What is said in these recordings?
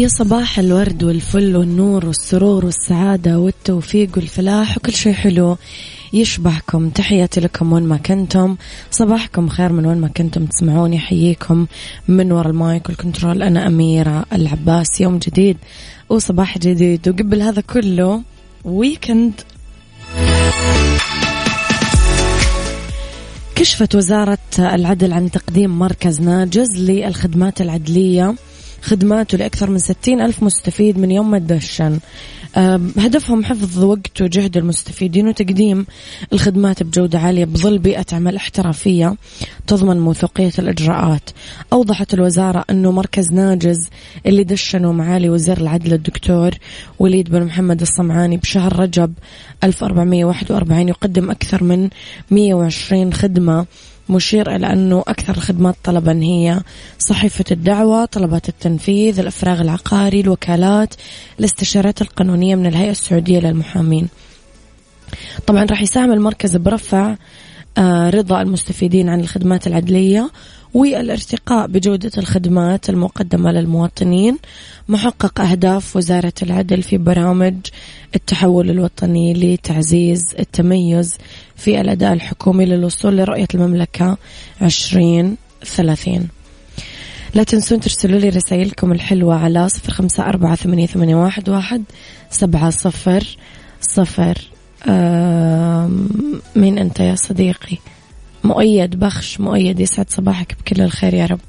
يا صباح الورد والفل والنور والسرور والسعادة والتوفيق والفلاح وكل شيء حلو. يشبهكم تحياتي لكم وين ما كنتم. صباحكم خير من وين ما كنتم تسمعوني. حييكم من وراء المايك وال control. أنا أميرة العباس يوم جديد وصباح جديد. وقبل هذا كله weekend كشفت وزارة العدل عن تقديم مركز ناجز للخدمات العدلية. خدماته لأكثر من ستين ألف مستفيد من يوم ما تدشن. هدفهم حفظ وقت وجهد المستفيدين وتقديم الخدمات بجودة عالية بظل بيئة عمل احترافية تضمن موثوقية الإجراءات. أوضحت الوزارة أنه مركز ناجز اللي دشنوا معالي وزير العدل الدكتور وليد بن محمد الصمعاني بشهر رجب 1441 يقدم أكثر من 120 خدمة. مشير إلى أنه أكثر الخدمات طلبا هي صحيفة الدعوة طلبات التنفيذ الإفراغ العقاري الوكالات الاستشارات القانونية من الهيئة السعودية للمحامين. طبعا راح يساهم المركز برفع آه، رضا المستفيدين عن الخدمات العدلية. والارتقاء بجودة الخدمات المقدمة للمواطنين محقق أهداف وزارة العدل في برامج التحول الوطني لتعزيز التميز في الأداء الحكومي للوصول لرؤية المملكة 2030 لا تنسون ترسلوا لي رسائلكم الحلوة على صفر خمسة أربعة ثمانية, واحد سبعة صفر صفر. مين أنت يا صديقي؟ مؤيد بخش مؤيد يسعد صباحك بكل الخير يا رب.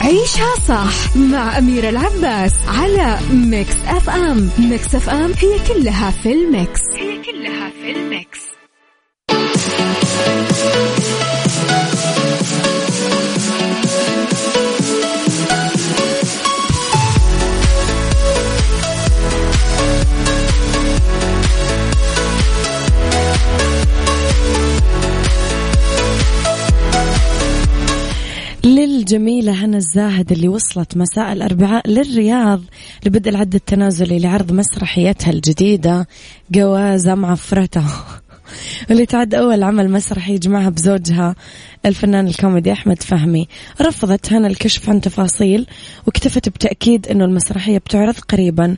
عيشها صح مع أميرة العباس على Mix FM Mix FM هي كلها في ال mix. هي كلها في ال mix. للجميلة هنا الزاهد اللي وصلت مساء الأربعاء للرياض لبدء العد التنازلي لعرض مسرحيتها الجديدة جوازة معفرتة واللي تعد أول عمل مسرحي يجمعها بزوجها. الفنان الكوميدي أحمد فهمي رفضت هنا الكشف عن تفاصيل واكتفت بتأكيد أنه المسرحية بتعرض قريبا.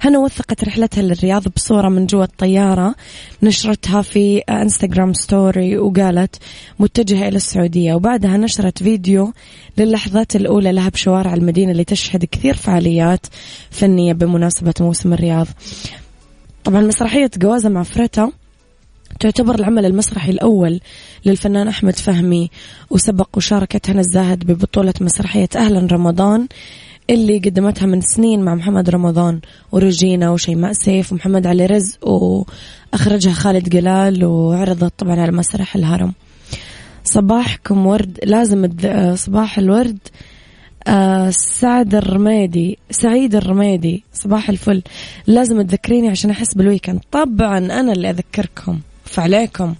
هنا وثقت رحلتها للرياض بصورة من جوا الطيارة. نشرتها في Instagram story وقالت متجهة إلى السعودية. وبعدها نشرت فيديو للحظات الأولى لها بشوارع المدينة اللي تشهد كثير فعاليات فنية بمناسبة موسم الرياض. طبعا مسرحية جوازة مع فريتا تعتبر العمل المسرحي الأول للفنان أحمد فهمي وسبق وشاركت هنا الزاهد ببطولة مسرحية أهلا رمضان اللي قدمتها من سنين مع محمد رمضان ورجينا وشيماء سيف ومحمد علي رزق وأخرجها خالد جلال وعرضت طبعا على مسرح الهرم. صباحكم ورد لازم صباح الورد آه سعد الرميدي سعيد الرميدي صباح الفل. لازم تذكريني عشان أحس بالويكند. طبعا أنا اللي أذكركم. فعليكم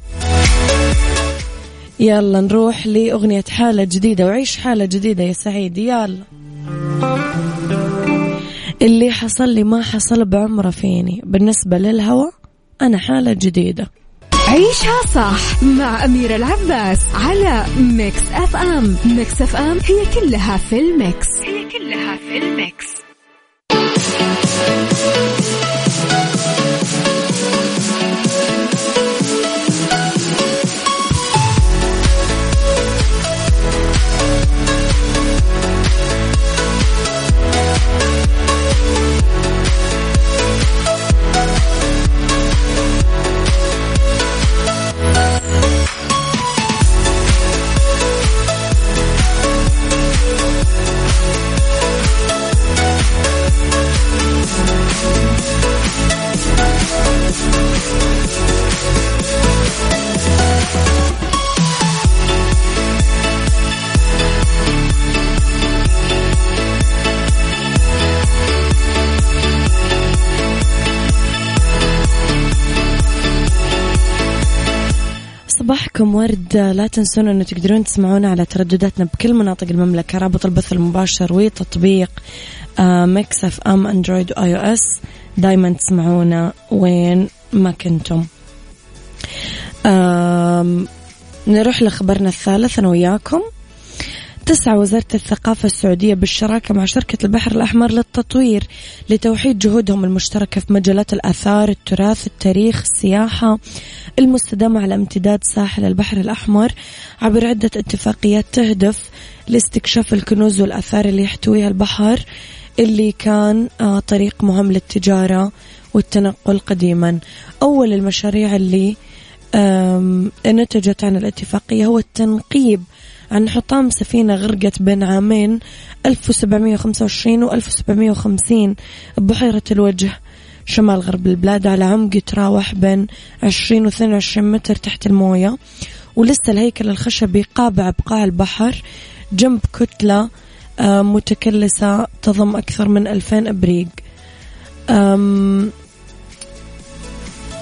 يلا نروح لأغنية حالة جديدة وعيش حالة جديدة يا سعيد يلا. اللي حصل لي ما حصل بعمره فيني. بالنسبة للهوى أنا حالة جديدة. عيشها صح مع أميرة العباس على Mix FM. Mix FM هي كلها في ال mix. هي كلها في ال mix. صباحكم ورد لا تنسون أنه تقدرون تسمعونا على تردداتنا بكل مناطق المملكة رابط البث المباشر وتطبيق Mix FM Android و iOS دايما تسمعونا وين ما كنتم. نروح لخبرنا الثالث أنا وياكم. تسعى وزارة الثقافة السعودية بالشراكة مع شركة البحر الأحمر للتطوير لتوحيد جهودهم المشتركة في مجالات الآثار التراث التاريخ السياحة المستدامة على امتداد ساحل البحر الأحمر عبر عدة اتفاقيات تهدف لاستكشاف الكنوز والآثار اللي يحتويها البحر اللي كان آه، طريق مهم للتجارة والتنقل قديما. أول المشاريع اللي نتجت عن الاتفاقية هو التنقيب عن حطام سفينة غرقت بين عامين 1725 و 1750 ببحيرة الوجه. شمال غرب البلاد على عمق يتراوح بين 20 و 22 متر تحت الموية. ولسه الهيكل الخشبي قابع بقاع البحر جنب كتلة آه، متكلسة تضم أكثر من 2000 أبريق.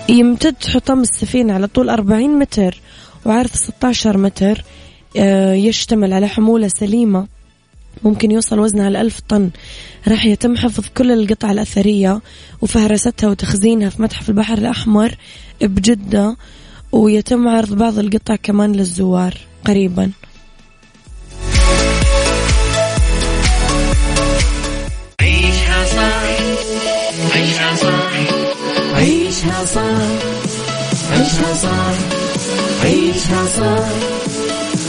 يمتد حطام السفينة على طول 40 متر وعرض 16 متر. يشتمل على حمولة سليمة. ممكن يوصل وزنها لألف طن. راح يتم حفظ كل القطع الأثرية وفهرستها وتخزينها في متحف البحر الأحمر بجدة ويتم عرض بعض القطع كمان للزوار قريبا. عيشها صح. عيشها صح. عيشها صح. عيشها صح. عيشها صح.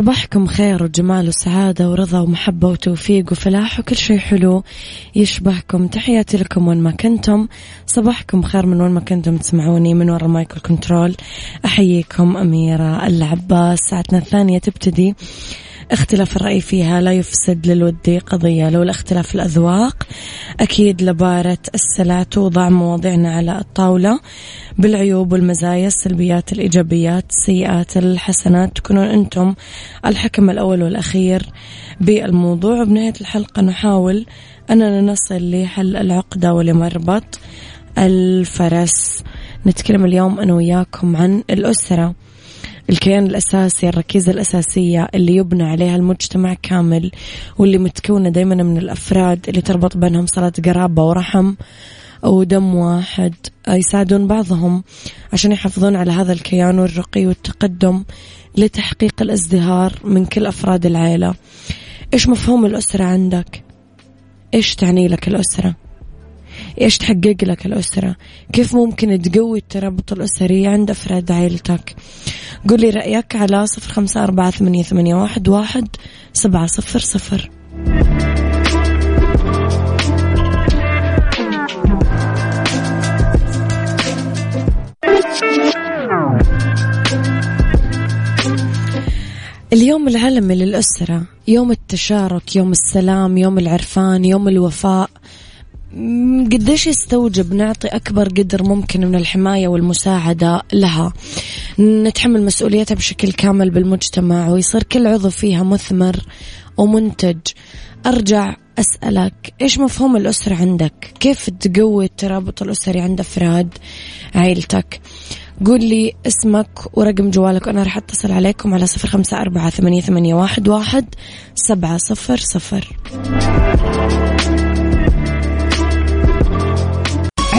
صباحكم خير وجمال وسعادة ورضا ومحبة وتوفيق وفلاح وكل شيء حلو يشبهكم. تحياتي لكم وين ما كنتم. صباحكم خير من وين ما كنتم تسمعوني من وراء المايكل كنترول أحييكم أميرة العباس. ساعتنا الثانية تبتدي. اختلاف الرأي فيها لا يفسد للودي قضية. لو الاختلاف الأذواق أكيد لبارة السلع توضع مواضيعنا على الطاولة. بالعيوب والمزايا السلبيات الإيجابيات السيئات الحسنات تكونون أنتم الحكم الأول والأخير بالموضوع. وبنهاية الحلقة نحاول أننا نصل لحل العقدة ولمربط الفرس. نتكلم اليوم أنا وياكم عن الأسرة. الكيان الأساسي الركيزة الأساسية اللي يبنى عليها المجتمع كامل واللي متكونة دايما من الأفراد اللي تربط بينهم صلة قرابة ورحم أو دم واحد يساعدون بعضهم عشان يحافظون على هذا الكيان والرقي والتقدم لتحقيق الازدهار من كل أفراد العيلة. إيش مفهوم الأسرة عندك؟ إيش تعني لك الأسرة؟ إيش تحقق لك الأسرة؟ كيف ممكن تقوي الترابط الأسري عند أفراد عائلتك؟ قولي رأيك على صفر خمسة أربعة ثمانية, ثمانية واحد, واحد سبعة صفر صفر. اليوم العالمي للأسرة يوم التشارك يوم السلام يوم العرفان يوم الوفاء. قديش يستوجب نعطي أكبر قدر ممكن من الحماية والمساعدة لها؟ نتحمل مسؤوليتها بشكل كامل بالمجتمع ويصير كل عضو فيها مثمر ومنتج. أرجع أسألك إيش مفهوم الأسرة عندك؟ كيف تقوي الترابط الأسري عند أفراد عائلتك؟ قول لي اسمك ورقم جوالك وأنا راح أتصل عليكم على صفر خمسة أربعة ثمانية, واحد سبعة صفر صفر.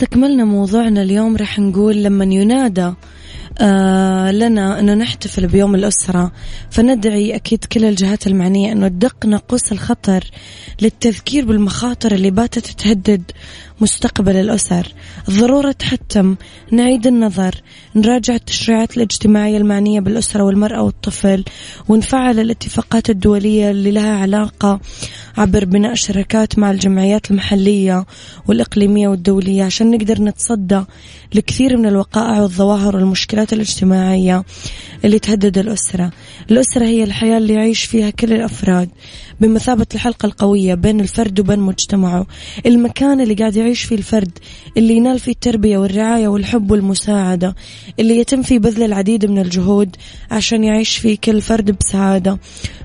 استكملنا موضوعنا اليوم رح نقول لما ينادى لنا أنه نحتفل بيوم الأسرة. فندعي أكيد كل الجهات المعنية أنه تدق ناقوس الخطر للتذكير بالمخاطر اللي باتت تهدد مستقبل الأسر. ضرورة حتم نعيد النظر نراجع التشريعات الاجتماعية المعنية بالأسرة والمرأة والطفل ونفعل الاتفاقات الدولية اللي لها علاقة عبر بناء شركات مع الجمعيات المحلية والإقليمية والدولية عشان نقدر نتصدى لكثير من الوقائع والظواهر والمشكلات الاجتماعية اللي تهدد الأسرة. الأسرة هي الحياة اللي يعيش فيها كل الأفراد. بمثابة الحلقة القوية بين الفرد وبين مجتمعه. المكان اللي قاعد يعيش فيه الفرد اللي ينال فيه التربية والرعاية والحب والمساعدة اللي يتم فيه بذل العديد من الجهود عشان يعيش فيه كل فرد بسعادة.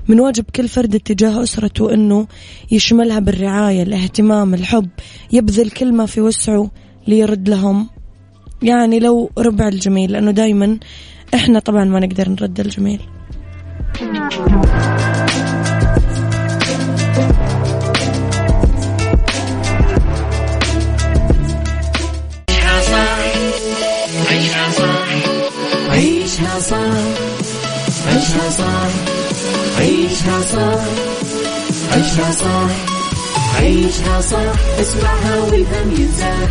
من واجب كل فرد اتجاه أسرته أنه يشملها بالرعاية الاهتمام الحب يبذل كل ما في وسعه ليرد لهم. يعني لو ربع الجميل لأنه دايما إحنا طبعا ما نقدر نرد الجميل. عيشها صح عيشها صح عيشها صح عيشها صح عيشها صح عيشها صح اسمعها والهم ينزاح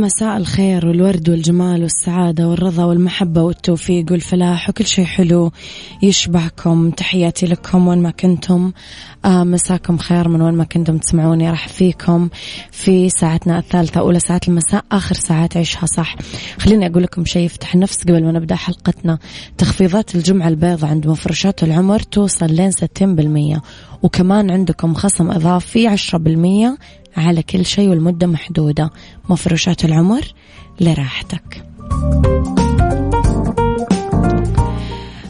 مساء الخير والورد والجمال والسعادة والرضا والمحبة والتوفيق والفلاح وكل شيء حلو يشبهكم. تحياتي لكم وين ما كنتم. آه مساكم خير من وين ما كنتم تسمعوني. راح فيكم في ساعتنا الثالثة أولى ساعات المساء آخر ساعات عيشها صح. خليني أقول لكم شيء يفتح النفس قبل ما نبدأ حلقتنا. تخفيضات الجمعة البيضاء عند مفروشات العمر توصل لين 60% وكمان عندكم خصم إضافي 10% على كل شيء والمدة محدودة. مفروشات العمر لراحتك.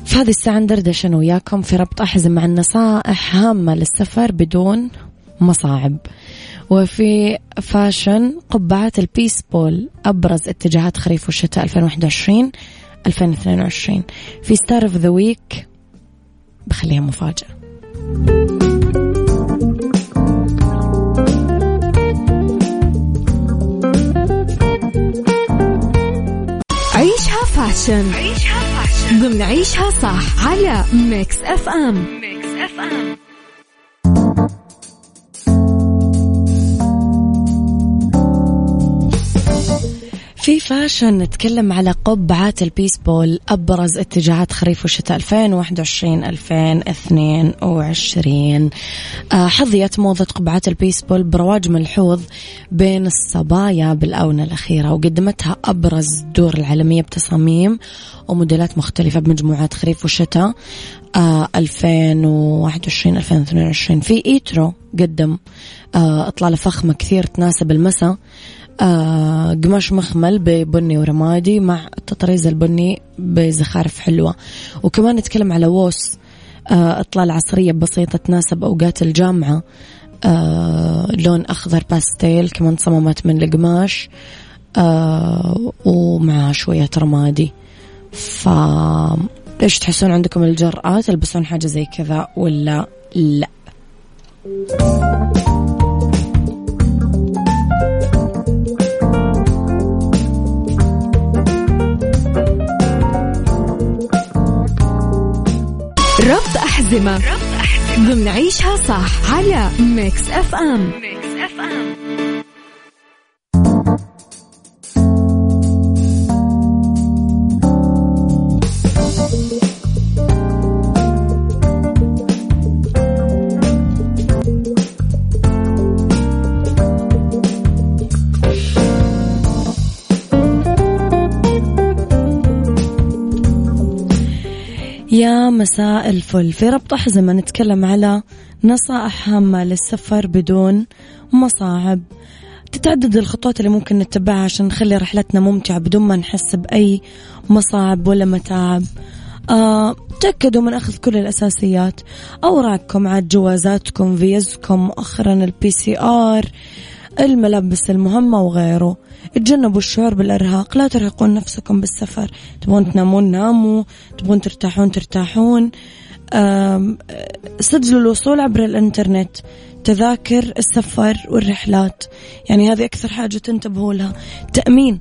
في هذه الساعة ندردش أنا وياكم في ربط أحزم مع النصائح هامة للسفر بدون مصاعب. وفي fashion قبعات البيسبول أبرز اتجاهات خريف والشتاء 2021 2022 في star of the week بخليها مفاجأة. fashion. عيشها fashion. ضمن عيشها صح على Mix FM. Mix FM. في fashion نتكلم على قبعات البيسبول أبرز اتجاهات خريف وشتاء 2021 2022 آه، حظيت موضة قبعات البيسبول برواج ملحوظ بين الصبايا بالآونة الأخيرة وقدمتها أبرز الدور العالمية بتصاميم وموديلات مختلفة بمجموعات خريف وشتاء. 2021 2022 في Etro قدم آه، إطلالة فخمة كثير تناسب المساء. آه قماش مخمل ببني ورمادي مع التطريز البني بزخارف حلوة. وكمان نتكلم على ووس آه إطلالة عصرية بسيطة تناسب أوقات الجامعة. آه لون أخضر باستيل كمان صممت من القماش آه ومع شوية رمادي. ف إيش تحسون عندكم الجرأة تلبسون حاجة زي كذا ولا لا؟ أحزمة ضمن عيشها صح. على Mix FM Mix FM يا مساء الفل. في ربط أحزمة نتكلم على نصائح هامة للسفر بدون مصاعب. تتعدد الخطوات اللي ممكن نتبعها عشان نخلي رحلتنا ممتعة بدون ما نحس بأي مصاعب ولا متاعب. آه، تأكدوا من أخذ كل الأساسيات. أوراقكم عاد جوازاتكم فيزكم مؤخرا ال PCR الملابس المهمة وغيره. تجنبوا الشعور بالإرهاق لا ترهقون نفسكم بالسفر. تبغون تنامون ناموا. تبغون ترتاحون ترتاحون. سجلوا الوصول عبر الإنترنت. تذاكر السفر والرحلات. يعني هذه أكثر حاجة تنتبهوا لها. تأمين.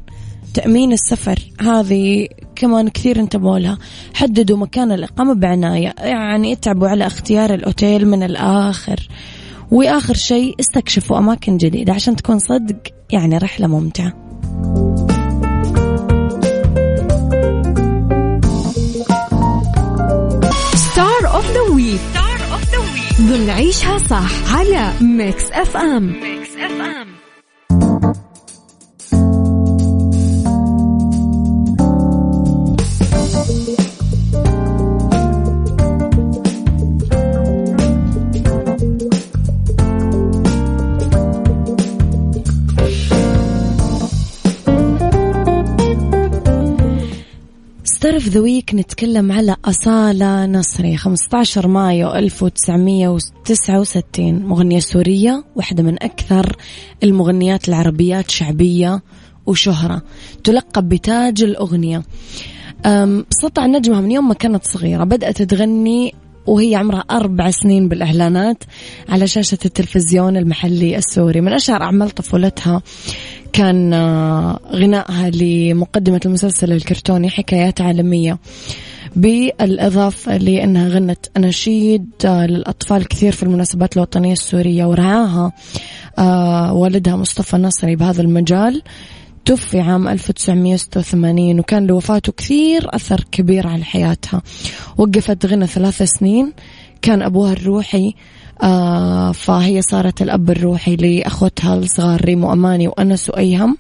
تأمين السفر. هذه كمان كثير انتبهوا لها. حددوا مكان الإقامة بعناية. يعني اتعبوا على اختيار الأوتيل من الآخر. وآخر شيء استكشفوا أماكن جديدة عشان تكون صدق يعني the week star of the week ضمن عيشها صح على Mix FM Mix FM star the week نتكلم على أصالة نصري 15 مايو 1969 مغنية سورية واحدة من أكثر المغنيات العربيات شعبية وشهرة. تلقب بتاج الأغنية. سطع نجمها من يوم ما كانت صغيرة. بدأت تغني وهي عمرها أربع سنين بالإعلانات على شاشة التلفزيون المحلي السوري. من أشهر أعمال طفولتها كان آه، غنائها لمقدمة المسلسل الكرتوني حكايات عالمية. بالإضافة لأنها غنت أناشيد آه، للأطفال كثير في المناسبات الوطنية السورية ورعاها آه، والدها مصطفى نصري بهذا المجال. توفي عام 1986 وكان لوفاته كثير أثر كبير على حياتها. وقفت غنى ثلاث سنين. كان أبوها الروحي آه فهي صارت الأب الروحي لأخوتها الصغار ريمو أماني وأنس وأيهم.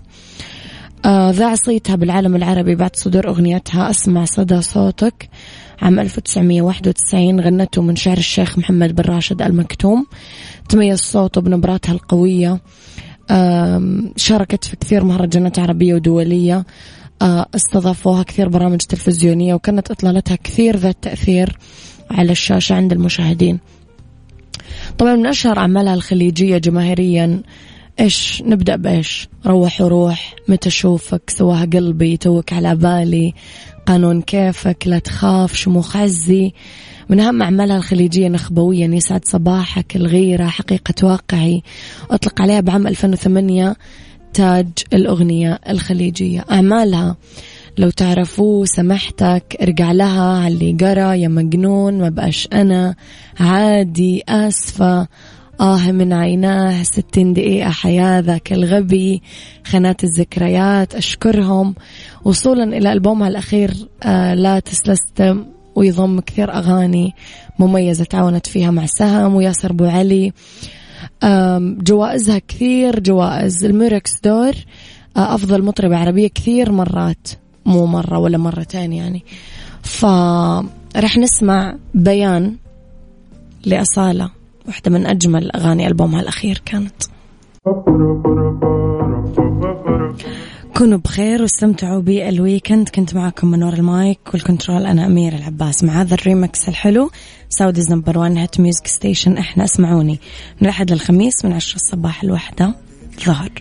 آه ذاع صيتها بالعالم العربي بعد صدور أغنيتها أسمع صدى صوتك. عام 1991 غنته من شعر الشيخ محمد بن راشد المكتوم. تميز صوته بنبراتها القوية. شاركت في كثير مهرجانات عربية ودولية استضافوها كثير برامج تلفزيونية وكانت إطلالتها كثير ذات تأثير على الشاشة عند المشاهدين. طبعا من أشهر أعمالها الخليجية جماهيريا إيش؟ نبدأ بإيش؟ روح وروح متى أشوفك؟ سواها قلبي توك على بالي قانون كيفك لا تخاف شموخ عزي من أهم أعمالها الخليجية نخبويا يسعد صباحك الغيرة حقيقة واقعي. أطلق عليها بعام 2008 تاج الأغنية الخليجية. أعمالها لو تعرفوه سمحتك ارجع لها على اللي قرا يا مجنون ما بقاش أنا. عادي آسفة. آه من عيناه ستين دقيقة حياة ذاك الغبي. خانات الذكريات أشكرهم. وصولا إلى ألبومها الأخير آه لا تسلستم ويضم كثير أغاني مميزة تعاونت فيها مع سهم وياسر أبو علي. جوائزها كثير جوائز الميركس دور. آه، أفضل مطربة عربية كثير مرات مو مرة ولا مرتين يعني. فرح نسمع بيان لأصالة واحدة من أجمل أغاني ألبومها الأخير كانت. كونوا بخير واستمتعوا بال weekend. كنت معكم من وراء ال mic وال control أنا أميرة العباس. مع هذا الريمكس الحلو Saudi's number 1 hit music station إحنا اسمعوني. من الأحد للخميس من عشرة الصباح الواحدة ظهر.